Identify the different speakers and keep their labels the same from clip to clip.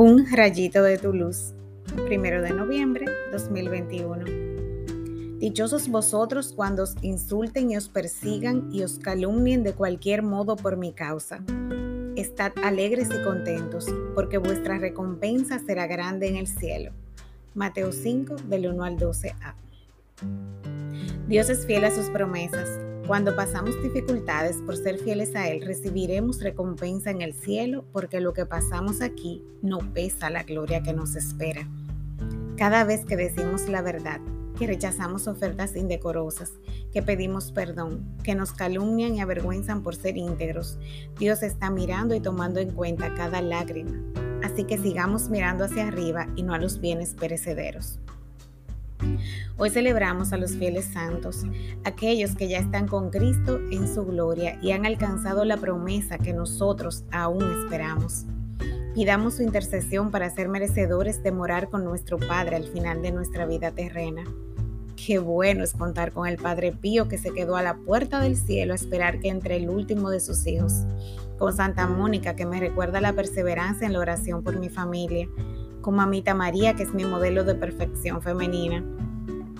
Speaker 1: Un rayito de tu luz. Primero de noviembre 2021. Dichosos vosotros cuando os insulten y os persigan y os calumnien de cualquier modo por mi causa. Estad alegres y contentos, porque vuestra recompensa será grande en el cielo. Mateo 5, del 1 al 12a. Dios es fiel a sus promesas cuando pasamos dificultades por ser fieles a Él, recibiremos recompensa en el cielo porque lo que pasamos aquí no pesa la gloria que nos espera. Cada vez que decimos la verdad, que rechazamos ofertas indecorosas, que pedimos perdón, que nos calumnian y avergüenzan por ser íntegros, Dios está mirando y tomando en cuenta cada lágrima. Así que sigamos mirando hacia arriba y no a los bienes perecederos. Hoy celebramos a los fieles santos, aquellos que ya están con Cristo en su gloria y han alcanzado la promesa que nosotros aún esperamos. Pidamos su intercesión para ser merecedores de morar con nuestro Padre al final de nuestra vida terrena. Qué bueno es contar con el Padre Pío que se quedó a la puerta del cielo a esperar que entre el último de sus hijos. Con Santa Mónica que me recuerda la perseverancia en la oración por mi familia con Mamita María, que es mi modelo de perfección femenina,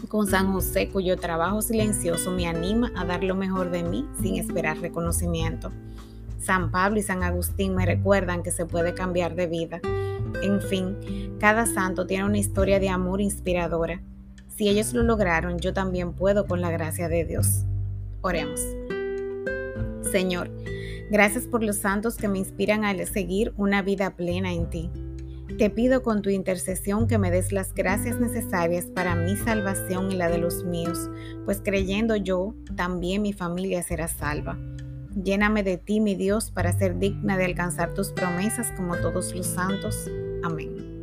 Speaker 1: con San José, cuyo trabajo silencioso me anima a dar lo mejor de mí sin esperar reconocimiento. San Pablo y San Agustín me recuerdan que se puede cambiar de vida. En fin, cada santo tiene una historia de amor inspiradora. Si ellos lo lograron, yo también puedo con la gracia de Dios. Oremos. Señor, gracias por los santos que me inspiran a seguir una vida plena en ti. Te pido con tu intercesión que me des las gracias necesarias para mi salvación y la de los míos, pues creyendo yo, también mi familia será salva. Lléname de ti, mi Dios, para ser digna de alcanzar tus promesas como todos los santos. Amén.